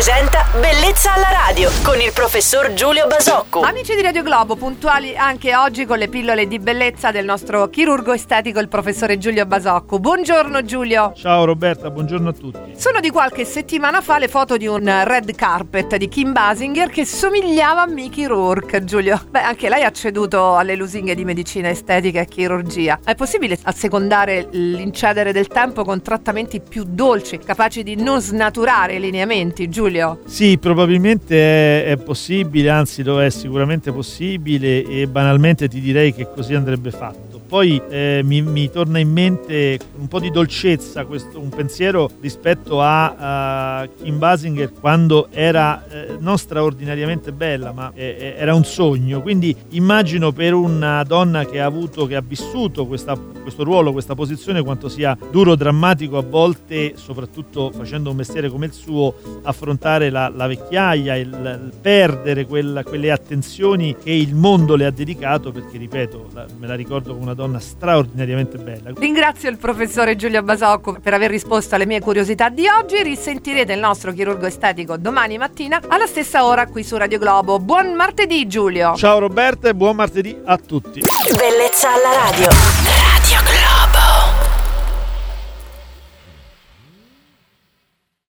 presenta Bellezza alla radio con il professor Giulio Basocco. Amici di Radio Globo, puntuali anche oggi con le pillole di bellezza del nostro chirurgo estetico, il professore Giulio Basocco. Buongiorno Giulio. Ciao Roberta, buongiorno a tutti. Sono di qualche settimana fa le foto di un red carpet di Kim Basinger che somigliava a Mickey Rourke, Giulio. Beh, anche lei ha ceduto alle lusinghe di medicina estetica e chirurgia. È possibile assecondare l'incedere del tempo con trattamenti più dolci, capaci di non snaturare i lineamenti, Giulio? Sì, probabilmente è, è possibile, anzi lo è sicuramente possibile e banalmente ti direi che così andrebbe fatto. Poi eh, mi, mi, torna in mente un po' di dolcezza, questo, un pensiero rispetto a, a Kim Basinger quando era eh, non straordinariamente bella, ma eh, era un sogno. Quindi immagino per una donna che ha avuto, che ha vissuto questa, questo ruolo, questa posizione, quanto sia duro, drammatico a volte, soprattutto facendo un mestiere come il suo, affrontare la, la vecchiaia, il, il perdere quella, quelle attenzioni che il mondo le ha dedicato, perché ripeto, la, me la ricordo come una donna straordinariamente bella. Ringrazio il professore Giulio Basocco per aver risposto alle mie curiosità di oggi. Risentirete il nostro chirurgo estetico domani mattina alla stessa ora qui su Radio Globo. Buon martedì Giulio! Ciao Roberta e buon martedì a tutti! Bellezza alla radio!